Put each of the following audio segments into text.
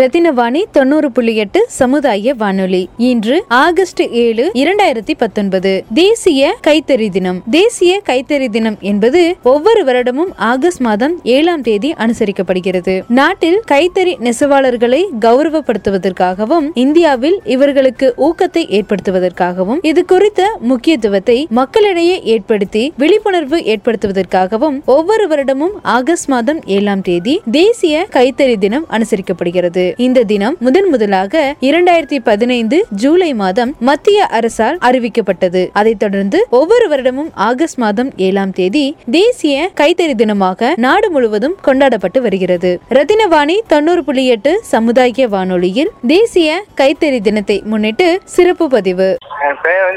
ரத்தினவாணி தொண்ணூறு புள்ளி எட்டு சமுதாய வானொலி. இன்று ஆகஸ்ட் ஏழு இரண்டாயிரத்தி பத்தொன்பது. தேசிய கைத்தறி தினம். தேசிய கைத்தறி தினம் என்பது ஒவ்வொரு வருடமும் ஆகஸ்ட் மாதம் ஏழாம் தேதி அனுசரிக்கப்படுகிறது. நாட்டில் கைத்தறி நெசவாளர்களை கௌரவப்படுத்துவதற்காகவும் இந்தியாவில் இவர்களுக்கு ஊக்கத்தை ஏற்படுத்துவதற்காகவும் இது குறித்த முக்கியத்துவத்தை மக்களிடையே ஏற்படுத்தி விழிப்புணர்வு ஏற்படுத்துவதற்காகவும் ஒவ்வொரு வருடமும் ஆகஸ்ட் மாதம் ஏழாம் தேதி தேசிய கைத்தறி தினம் அனுசரிக்கப்படுகிறது. இந்த தினம் முதன் முதலாக இரண்டாயிரத்தி பதினைந்து ஜூலை மாதம் மத்திய அரசால் அறிவிக்கப்பட்டது. அதைத் தொடர்ந்து ஒவ்வொரு வருடமும் ஆகஸ்ட் மாதம் ஏழாம் தேதி தேசிய கைத்தறி தினமாக நாடு முழுவதும் கொண்டாடப்பட்டு வருகிறது. ரத்தினவாணி தொண்ணூறு புள்ளி எட்டு சமுதாய வானொலியில் தேசிய கைத்தறி தினத்தை முன்னிட்டு சிறப்பு பதிவு.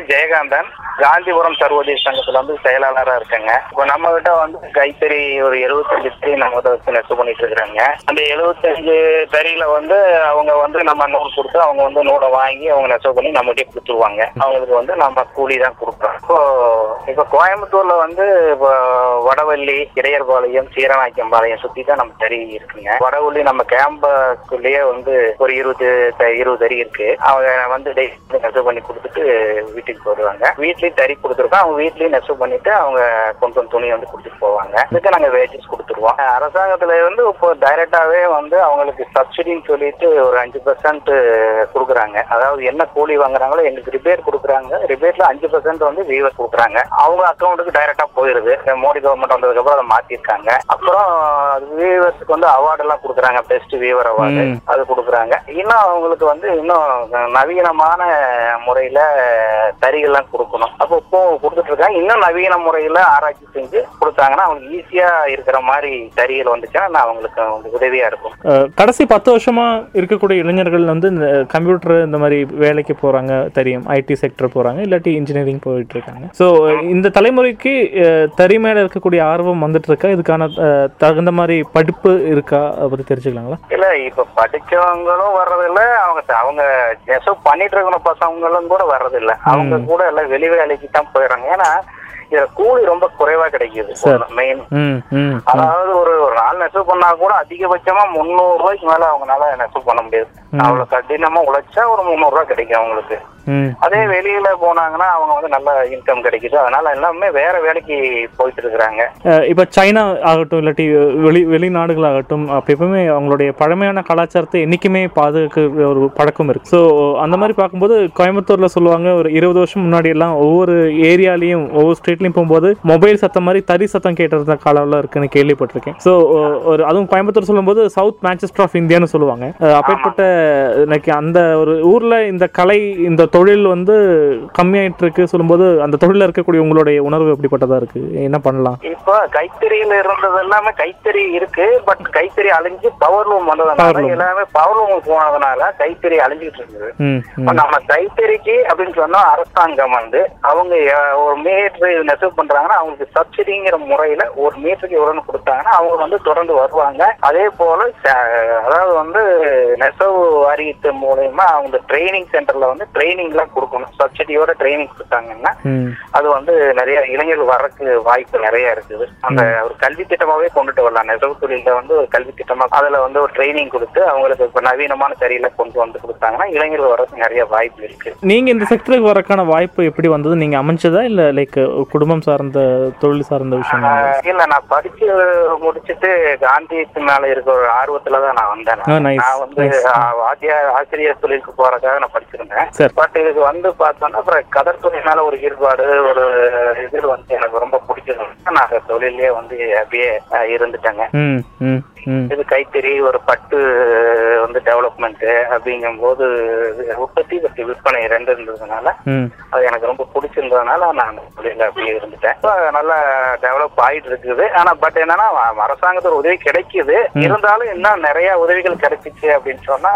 ஜெயகாந்தன். காந்திபுரம் சர்வதேச சங்கத்துல வந்து செயலாளரா இருக்கேங்க. இப்போ நம்ம கிட்ட வந்து கைத்தறி ஒரு எழுபத்தஞ்சு தறி நம்ம கிட்ட வச்சு நெசவு பண்ணிட்டு இருக்கிறாங்க. அந்த எழுபத்தஞ்சு தறியில வந்து அவங்க வந்து நம்ம நூல் கொடுத்து அவங்க வந்து நூலை வாங்கி அவங்க நெசவு பண்ணி நம்மகிட்டே கொடுத்துருவாங்க. அவங்களுக்கு வந்து நம்ம கூலி தான் கொடுக்குறோம். இப்போ இப்போ கோயம்புத்தூர்ல வந்து இப்போ வடவள்ளி இடையர்பாளையம் சீரநாய்க்கம்பாளையம் சுத்தி தான் நம்ம தறி இருக்குங்க. வடவள்ளி நம்ம கேம்புக்குள்ளேயே வந்து ஒரு இருபது இருபது தறி இருக்கு. அவங்க வந்து டெய்லி நெசவு பண்ணி கொடுத்துட்டு வீட்டுக்கு வருவாங்க வீட்லயும் தறி கொடுத்துருக்கோம். அவங்க வீட்லயும் நெசவு பண்ணிட்டு அவங்க கொண்டு வந்து துணி வந்து கொடுத்துட்டு போவாங்க. இதுக்கு நாங்க வேஜஸ் கொடுத்துருவோம். அரசாங்கத்துல இருந்து இப்போ டைரக்டாவே வந்து அவங்களுக்கு சப்சிடின்னு சொல்லிட்டு ஒரு அஞ்சு பர்சன்ட் கொடுக்குறாங்க. அதாவது என்ன கூலி வாங்குறாங்களோ எங்களுக்கு ரிபேட் கொடுக்குறாங்க. ரிபேட்ல அஞ்சு பர்சன்ட் வந்து வீவர் கொடுக்குறாங்க. அவங்க அக்கௌண்ட்டுக்கு டைரக்டா போயிருது. மோடி கவர்மெண்ட் வந்ததுக்கு அப்புறம் அதை மாத்திருக்காங்க. அப்புறம் வீவர்ஸ்க்கு வந்து அவார்டு எல்லாம் கொடுக்குறாங்க. Best weaver award. அது கொடுக்குறாங்க. இன்னும் அவங்களுக்கு வந்து இன்னும் நவீனமான முறையில தறிகள்லாம் கொடுக்கணும். அப்போ இப்போ கொடுத்துட்டு இருக்காங்க. இன்னும் நவீன முறையில ஆராய்ச்சி செஞ்சு கொடுத்தாங்கன்னா அவங்களுக்கு ஈஸியா இருக்கிற மாதிரி தறிகள் வந்துச்சுன்னா நான் அவங்களுக்கு வந்து உதவியா இருக்கும். கடைசி பத்து வருஷமா இருக்கக்கூடிய இளைஞர்கள் வந்து இந்த கம்ப்யூட்டர் இந்த மாதிரி வேலைக்கு போறாங்க தெரியும். ஐடி செக்டர் போறாங்க இல்லாட்டி இன்ஜினியரிங் போயிட்டு இருக்காங்க ஸோ இந்த தலைமுறைக்கு தறி மேல இருக்கக்கூடிய ஆர்வம் வந்துட்டு இருக்கா இதுக்கான தகுந்த மாதிரி படிப்பு இருக்கா? பத்தி தெரிஞ்சுக்கலாங்களா? இல்ல இப்ப படிச்சவங்களும் வர்றதில்ல. அவங்க அவங்க நெசவு பண்ணிட்டு இருக்கிற பசங்களும் கூட வர்றதில்ல. அவங்க கூட எல்லாம் வெளி வேலைக்கு தான் போயிடுறாங்க. ஏன்னா கூலி ரொம்ப குறைவா கிடைக்குது. மெயின் அதாவது ஒரு ஒரு நாள் நெசவு பண்ணா கூட அதிகபட்சமா முந்நூறு ரூபாய்க்கு மேல அவங்களால நெசவு பண்ண முடியாது. அவ்வளவு கடினமா உழைச்சா ஒரு முந்நூறு ரூபாய் கிடைக்கும் அவங்களுக்கு. அதே வெளியில போனாங்கன்னா அவங்க வந்து நல்ல இன்கம் கிடைக்குது. அதனால எல்லாமே வேற வேலைக்கு போயிட்டு இருக்கிறாங்க. இப்போ சைனா ஆகட்டும் இல்லாட்டி வெளி வெளிநாடுகளாகட்டும் அப்போ எப்பவுமே அவங்களுடைய பழமையான கலாச்சாரத்தை என்றைக்குமே பாதுகாக்க ஒரு பழக்கம் இருக்கு. ஸோ அந்த மாதிரி பார்க்கும்போது கோயம்புத்தூர்ல சொல்லுவாங்க ஒரு இருபது வருஷம் முன்னாடி எல்லாம் ஒவ்வொரு ஏரியாலையும் ஒவ்வொரு ஸ்ட்ரீட்லையும் போகும்போது மொபைல் சத்தம் மாதிரி தறி சத்தம் கேட்டிருந்த காலம்லாம் இருக்குன்னு கேள்விப்பட்டிருக்கேன். ஸோ ஒரு அதுவும் கோயம்புத்தூர் சொல்லும்போது சவுத் மேன்செஸ்டர் ஆஃப் இந்தியான்னு சொல்லுவாங்க. அப்பேற்பட்ட எனக்கு அந்த ஒரு ஊர்ல இந்த கலை இந்த தொழில் வந்து கம்மியாயிட்டு இருக்கு சொல்லும்போது அந்த தொழில இருக்கக்கூடிய உங்களுடைய உணர்வு எப்படிப்பட்டதா இருக்கு? என்ன பண்ணலாம்? இப்போ கைத்தறியில இருந்தது எல்லாமே கைத்தறி இருக்கு பட் கைத்தறி அழிஞ்சு பவர் லூம் Power வந்ததுனால. எல்லாமே பவர் லூம் போனதுனால கைத்தறி அழிஞ்சிட்டு இருக்குது நம்ம கைத்தறிக்கு அப்படின்னு சொன்னா அரசாங்கம் வந்து அவங்க ஒரு மீட்டர் நெசவு பண்றாங்கன்னா அவங்களுக்கு சப்சிடிங்கிற முறையில ஒரு மீட்டருக்கு எவ்வளவுன்னு கொடுத்தாங்கன்னா அவங்க வந்து தொடர்ந்து வருவாங்க. அதே போல அதாவது வந்து நெசவு வாரியத்து மூலயமா அவங்க ட்ரைனிங் சென்டர்ல வந்து ட்ரைனிங் எல்லாம் கொடுக்கணும். சப்சிடியோட ட்ரைனிங் கொடுத்தாங்கன்னா அது வந்து நிறைய இளைஞர்கள் வர்றதுக்கு வாய்ப்பு நிறைய இருக்குது. அந்த ஒரு கல்வி திட்டமாவே கொண்டுட்டு வரலாம். நெசவு தொழில வந்து ஒரு கல்வி திட்டமா அதுல வந்து ஒரு ட்ரைனிங் கொடுத்து அவங்களுக்கு இப்ப நவீனமான சரியில கொண்டு வந்து கொடுத்தாங்கன்னா இளைஞர்கள் வர்றதுக்கு நிறைய வாய்ப்பு இருக்கு. நீங்க இந்த செக்டருக்கு வரக்கான வாய்ப்பு எப்படி வந்தது? நீங்க அமைச்சதா இல்ல லைக் குடும்பம் சார்ந்த தொழில் சார்ந்த விஷயம்? இல்ல நான் படிச்சு முடிச்சுட்டு காந்தியத்து மேல இருக்க ஒரு ஆர்வத்துல தான் நான் வந்தேன். நான் வந்து வாத்தியார் ஆசிரியர் தொழிலுக்கு போறதுக்காக நான் படிச்சிருந்தேன். சரி. பட் இதுக்கு வந்து பார்த்தோன்னா அப்புறம் கதர் தொழில் மேல ஒரு ஈடுபாடு ஒரு இது வந்து எனக்கு ரொம்ப பிடிச்சது நான் அந்த தொழிலே வந்து அப்படியே இருந்துட்டேங்க. இது கைத்தறி ஒரு பட்டு வந்து டெவலப்மெண்ட் அப்படிங்கும்போது இது உற்பத்தி பற்றி விற்பனை ரெண்டு இருந்ததுனால அது எனக்கு ரொம்ப பிடிச்சிருந்ததுனால நான் தொழில அப்படியே இருந்துட்டேன். நல்லா டெவலப் ஆயிட்டு இருக்குது. ஆனா பட் என்னன்னா அரசாங்கத்தோட உதவி கிடைக்குது. இருந்தாலும் இன்னும் நிறைய உதவிகள் கிடைச்சிச்சு அப்படின்னு சொன்னா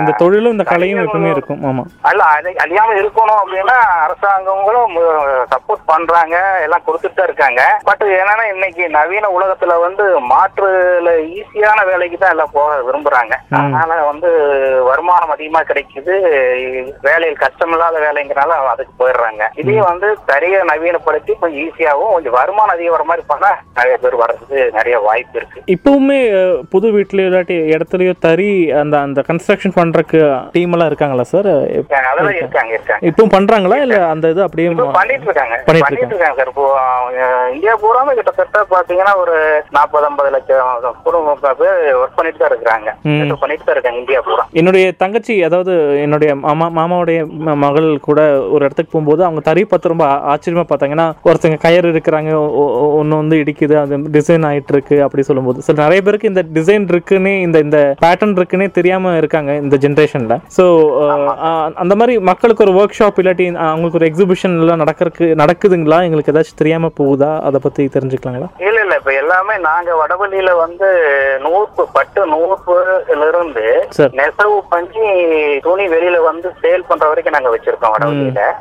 இந்த தொழிலும் இந்த கலையும் எப்பவுமே இருக்கும். ஆமா. அல்ல அழியாம இருக்கணும் அப்படின்னா அரசாங்கங்களும் சப்போர்ட் பண்றாங்க. எல்லாம் கொடுத்துட்டு தான் இருக்காங்க. பட் என்னன்னா இன்னைக்கு நவீன உலகத்துல வந்து மாற்றுல ஈஸியான வேலைக்கு தான் எல்லாம் போக விரும்புறாங்க. அதனால வந்து வருமானம் அதிகமா கிடைக்குது. வேலையில் கஷ்டமில்லாத வேலைங்கிறனால அதுக்கு போயிடுறாங்க. இதே வந்து சரியா நவீனப்படுத்தி கொஞ்சம் ஈஸியாகவும் கொஞ்சம் வருமானம் அதிகம் வர மாதிரி பண்ணா நிறைய பேர் வர்றதுக்கு நிறைய வாய்ப்பு இருக்கு. இப்பவுமே புது வீட்லயோ இல்லாட்டி இடத்துலயோ தறி அந்த அந்த கன்ஸ்ட்ரக்ஷன் பண்றதுக்கு டீம் எல்லாம் இருக்காங்களா சார் அதெல்லாம் இருக்காங்க இருக்காங்க. இப்பவும் பண்றாங்களா? இல்ல அந்த இது அப்படியே பண்ணிட்டு இருக்காங்க. பண்ணிட்டு இருக்காங்க சார் இப்போ இந்தியா பூராமே கிட்டத்தட்ட பாத்தீங்கன்னா ஒரு நாற்பது ஐம்பது லட்சம் குடும்ப பேர் ஒர்க் பண்ணிட்டு தான் இருக்கிறாங்க பண்ணிட்டு தான் இருக்காங்க இந்தியா பூரா. என்னுடைய தங்கச்சி அதாவது என்னுடைய மாமா மாமாவுடைய மகள் கூட ஒரு இடத்துக்கு போகும்போது அவங்க தறி பார்த்து ரொம்ப ஆச்சரியமா பார்த்தாங்கன்னா ஒருத்தங்க கயிறு இருக்கிறாங்க ஒன்று வந்து இடிக்குது அது டிசைன் ஆயிட்டு இருக்கு அப்படி சொல்லும்போது. ஸோ நிறைய பேருக்கு இந்த டிசைன் இருக்குன்னே இந்த இந்த பேட்டர்ன் இருக்குன்னே தெரியாம இருக்காங்க இந்த ஜென்ரேஷன்ல ஸோ அந்த மாதிரி மக்களுக்கு ஒரு ஒர்க் ஷாப் இல்லாட்டி அவங்களுக்கு ஒரு எக்ஸிபிஷன் எல்லாம் நடக்கிறதுக்கு நடக்குதுங்களா? எங்களுக்கு ஏதாச்சும் தெரியாம போகுதா? அதை பத்தி தெரிஞ்சுக்கலாங்களா? இல்ல இல்ல. இப்ப எல்லாமே நாங்க வடவள்ளியில வந்து நூற்பு பட்டு நூற்புல இருந்து சரி. நெசவு பண்ணி துணி வெளியில வந்து சேல் பண்ற வரைக்கும் நாங்க வச்சிருக்கோம்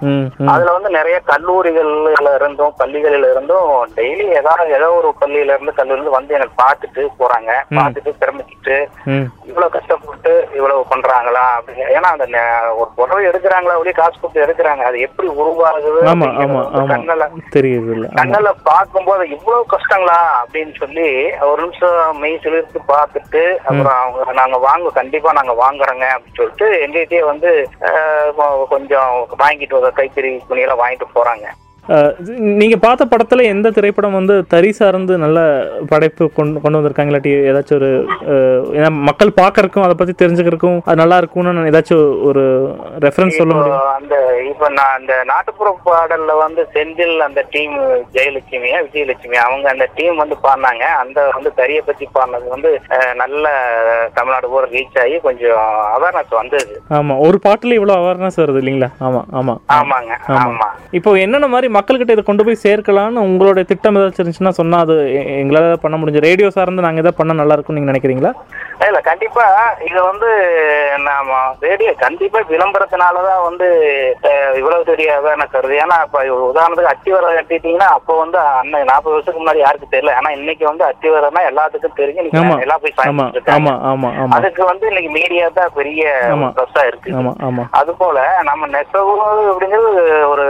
ம் அதுல வந்து நிறைய கல்லூரிகள்ல இருந்தும் பள்ளிகளில இருந்தும் டெய்லி ஏதாவது ஏதோ ஒரு பள்ளியில இருந்து கல்லூரில இருந்து வந்து எனக்கு பார்த்துட்டு போறாங்க. பார்த்துட்டு பிரமிச்சிட்டு ம். இவ்வளவு கஷ்டப்பட்டு இவ்வளவு பண்றாங்களா அப்படி ஏன்னா அந்த ஒரு புடவை எடுக்கிறாங்களா அப்படியே காசு கொடுத்து எடுக்கிறாங்க. அது எப்படி உருவாகுது கண்ணுல தெரியுது. கண்ணுல பார்க்கும்போது இவ்வளவு கஷ்டங்களா அப்படின்னு சொல்லி ஒரு நிமிஷம் மெய் சிலிர்த்து பார்த்துட்டு அப்புறம் அவங்க நாங்க வாங்க கண்டிப்பா நாங்க வாங்குறோங்க அப்படின்னு சொல்லிட்டு எங்ககிட்டயே வந்து கொஞ்சம் வாங்கிட்டு வர கைத்தறி துணியெல்லாம் வாங்கிட்டு போறாங்க. அஹ் நீங்க பார்த்த படத்துல எந்த திரைப்படம் வந்து தறி சார்ந்து நல்ல படைப்பு கொண்டு கொண்டு வந்திருக்காங்க? இல்லாட்டி ஏதாச்சும் ஒரு ஏன்னா மக்கள் பார்க்கறதுக்கும் அதை பத்தி தெரிஞ்சுக்கிறதுக்கும் அது நல்லா இருக்கும்னு நான் ஏதாச்சும் ஒரு ரெஃபரன்ஸ் சொல்ல முடியும்? அந்த இப்ப நான் அந்த நாட்டுப்புற பாடல்ல வந்து செந்தில் அந்த டீம் ஜெயலட்சுமியா விஜயலட்சுமி அவங்க அந்த டீம் வந்து பாடினாங்க. அந்த வந்து தறியை பத்தி பாடினது வந்து நல்ல தமிழ்நாடு பூரா ரீச் ஆகி கொஞ்சம் அவேர்னஸ் வந்தது. ஆமா. ஒரு பாட்டுல இவ்வளவு அவேர்னஸ் வருது இல்லைங்களா? ஆமா ஆமா. ஆமாங்க ஆமா. இப்போ என்னென்ன மாதிரி மக்கள்கிட்ட இதை கொண்டு போய் சேர்க்கலாம்னு உங்களுடைய திட்டம் ஏதாச்சும் இருந்துச்சுன்னா சொன்னா அது எங்களால பண்ண முடிஞ்சு ரேடியோ சார்ந்து நாங்க எதாவது பண்ணா நல்லா இருக்கும்னு நீங்க நினைக்கிறீங்களா? இல்ல கண்டிப்பா இது வந்து நாம ரேடியோ கண்டிப்பா விளம்பரத்தினாலதான் வந்து அஹ், இவ்வளவு பெரிய அவேர்னஸ் வருது ஏன்னா இப்ப உதாரணத்துக்கு அத்திவரம் கட்டிட்டீங்கன்னா அப்போ வந்து அன்னை நாற்பது வருஷத்துக்கு முன்னாடி யாருக்கு தெரியல. ஆனா இன்னைக்கு வந்து அத்திவரம்னா எல்லாத்துக்கும் தெரிஞ்சு எல்லாம் போய் அதுக்கு வந்து இன்னைக்கு மீடியா தான் பெரிய ஆமா. ப்ளஸ்ஸா இருக்கு ஆமா. ஆமா. அது போல நம்ம நெசவு அப்படிங்கிறது ஒரு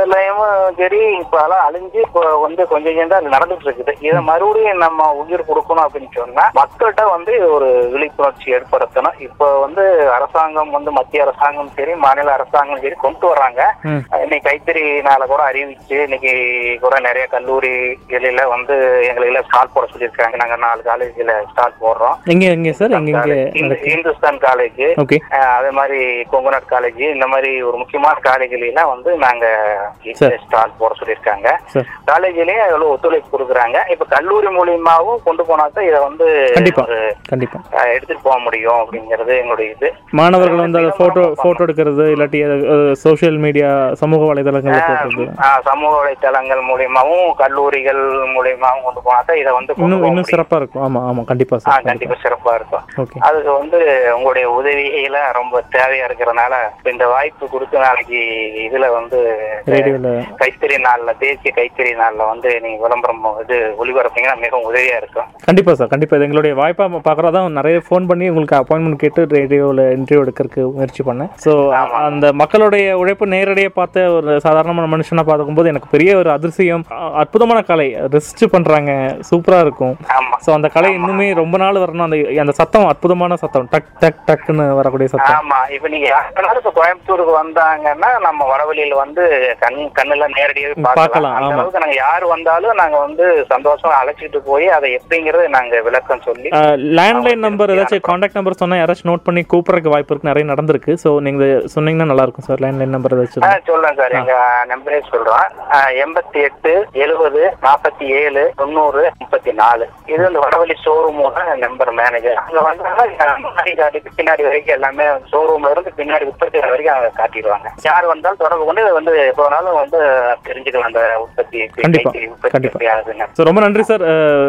காஞ்சிபுரத்துலயும் சரி இப்ப அதெல்லாம் அழிஞ்சு இப்போ வந்து கொஞ்சம் கொஞ்சம் தான் நடந்துட்டு இருக்குது. இதை மறுபடியும் நம்ம உயிர் கொடுக்கணும் அப்படின்னு சொன்னா மக்கள்கிட்ட வந்து ஒரு விழிப்புணர்ச்சி ஏற்படுத்தணும். இப்போ வந்து அரசாங்கம் வந்து மத்திய அரசாங்கம் சரி மாநில அரசாங்கம் சரி கொண்டு வர்றாங்க. இன்னைக்கு கைத்தறினால கூட அறிவிச்சு இன்னைக்கு கூட நிறைய கல்லூரிகளில வந்து எங்களுக்கு ஸ்டால் போட சொல்லியிருக்காங்க. நாங்க நாலு காலேஜ்ல ஸ்டால் போடுறோம். இந்துஸ்தான் காலேஜ். அதே மாதிரி கொங்குநாட் காலேஜ். இந்த மாதிரி ஒரு முக்கியமான காலேஜ்லாம் வந்து நாங்க. ஸ்டால் போட சொல்லியிருக்காங்க. சார். காலேஜ்லயும் எவ்வளவு ஒத்துழைப்பு கொடுக்குறாங்க. இப்ப கல்லூரி மூலியமாவும் கொண்டு போனா தான் இதை வந்து கண்டிப்பா. எடுத்துட்டு போக முடியும் அப்படிங்கிறது எங்களுடைய இது. மாணவர்கள் வந்து அதை போட்டோ போட்டோ எடுக்கிறது இல்லாட்டி சோஷியல் மீடியா சமூக அஹ், சமூக வலைத்தளங்கள் மூலியமாவும் கல்லூரிகள் மூலியமாவும் கொண்டு போனா தான் இதை வந்து இன்னும் இன்னும். சிறப்பா இருக்கும். ஆமா ஆமா. கண்டிப்பா சார் கண்டிப்பா. சிறப்பா இருக்கும். அதுக்கு வந்து உங்களுடைய உதவியில ரொம்ப தேவையா இருக்கிறதுனால இந்த வாய்ப்பு கொடுத்து நாளைக்கு இதுல வந்து கைத்தறி நாள்ல. தேசிய கைத்தறி நாள்ல வந்து நீங்க விளம்பரம் இது ஒளிபரப்பீங்கன்னா மிகவும் உதவியா இருக்கும். கண்டிப்பா சார் கண்டிப்பா. இது எங்களுடைய வாய்ப்பா பார்க்குறதா நிறைய ஃபோன் பண்ணி உங்களுக்கு அப்பாயின்மெண்ட் கேட்டு ரேடியோவில் இன்டர்வியூ எடுக்கிறதுக்கு முயற்சி பண்ணேன். ஸோ அந்த மக்களுடைய உழைப்பு நேரடியாக பார்த்த ஒரு சாதாரணமான மனுஷனா பார்க்கும்போது எனக்கு பெரிய ஒரு அதிசயம். அ- அற்புதமான கலை. ரெஸ்ட் பண்றாங்க. சூப்பரா இருக்கும். ஸோ அந்த கலை இன்னுமே ரொம்ப நாள் வரணும். அந்த அந்த சத்தம் அற்புதமான சத்தம். டக் டக் டக்குன்னு வரக்கூடிய சத்தம். ஆமா. இப்ப நீங்க யாருனாலும் இப்ப கோயம்புத்தூருக்கு வந்தாங்கன்னா நம்ம வடவழியில வந்து கண் கண்ணுல நேரடியாவே பார்க்கலாம், அந்த. அளவுக்கு நாங்க யார் வந்தாலும் நாங்க வந்து சந்தோஷமா அழைச்சிட்டு போய் அதை எப்படிங்கறது நாங்க விளக்கம் சொல்லி லேண்ட்லைன் நம்பர் ஏதாச்சும் காண்டாக்ட் நம்பர் சொன்னா யாராச்சும் நோட் பண்ணி கூப்பிட்றதுக்கு வாய்ப்பு இருக்கு நிறைய நடந்திருக்கு. ஸோ நீங்க சொன்னீங்கன்னா நல்லா இருக்கும் சார் லேண்ட்லைன் நம்பர் ஏதாச்சும் சொல்றேன் சார் எங்க நம்பரே சொல்றோம். எண்பத்தி எட்டு எழுபது நாற்பத்தி ஏழு தொண்ணூறு முப்பத்தி நாலு இது இந்த வடவழி ஷோரூமோட நம்பர் மேனேஜர் அங்க வந்தாங்கன்னா முன்னாடி காட்டிட்டு பின்னாடி வரைக்கும் எல்லாமே ஷோரூம்ல இருந்து பின்னாடி உற்பத்தி வரைக்கும் அவங்க காட்டிடுவாங்க. யார் வந்தாலும் தொடர்பு கொண்டு வந்து எப்போ வேணாலும் வந்து தெரிஞ்சுக்கலாம் அந்த உற்பத்தி கண்டிப்பா, கண்டிப்பா. ரொம்ப நன்றி சார்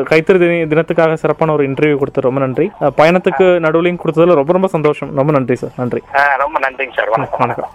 கைத்தறி தின- தினத்துக்காக சிறப்பான ஒரு இன்டர்வியூ கொடுத்து ரொம்ப நன்றி. பயணத்துக்கு நடுவுலையும் கொடுத்ததுல ரொம்ப ரொம்ப சந்தோஷம். ரொம்ப நன்றி சார் நன்றி. ரொம்ப நன்றிங்க சார் வணக்கம். வணக்கம்.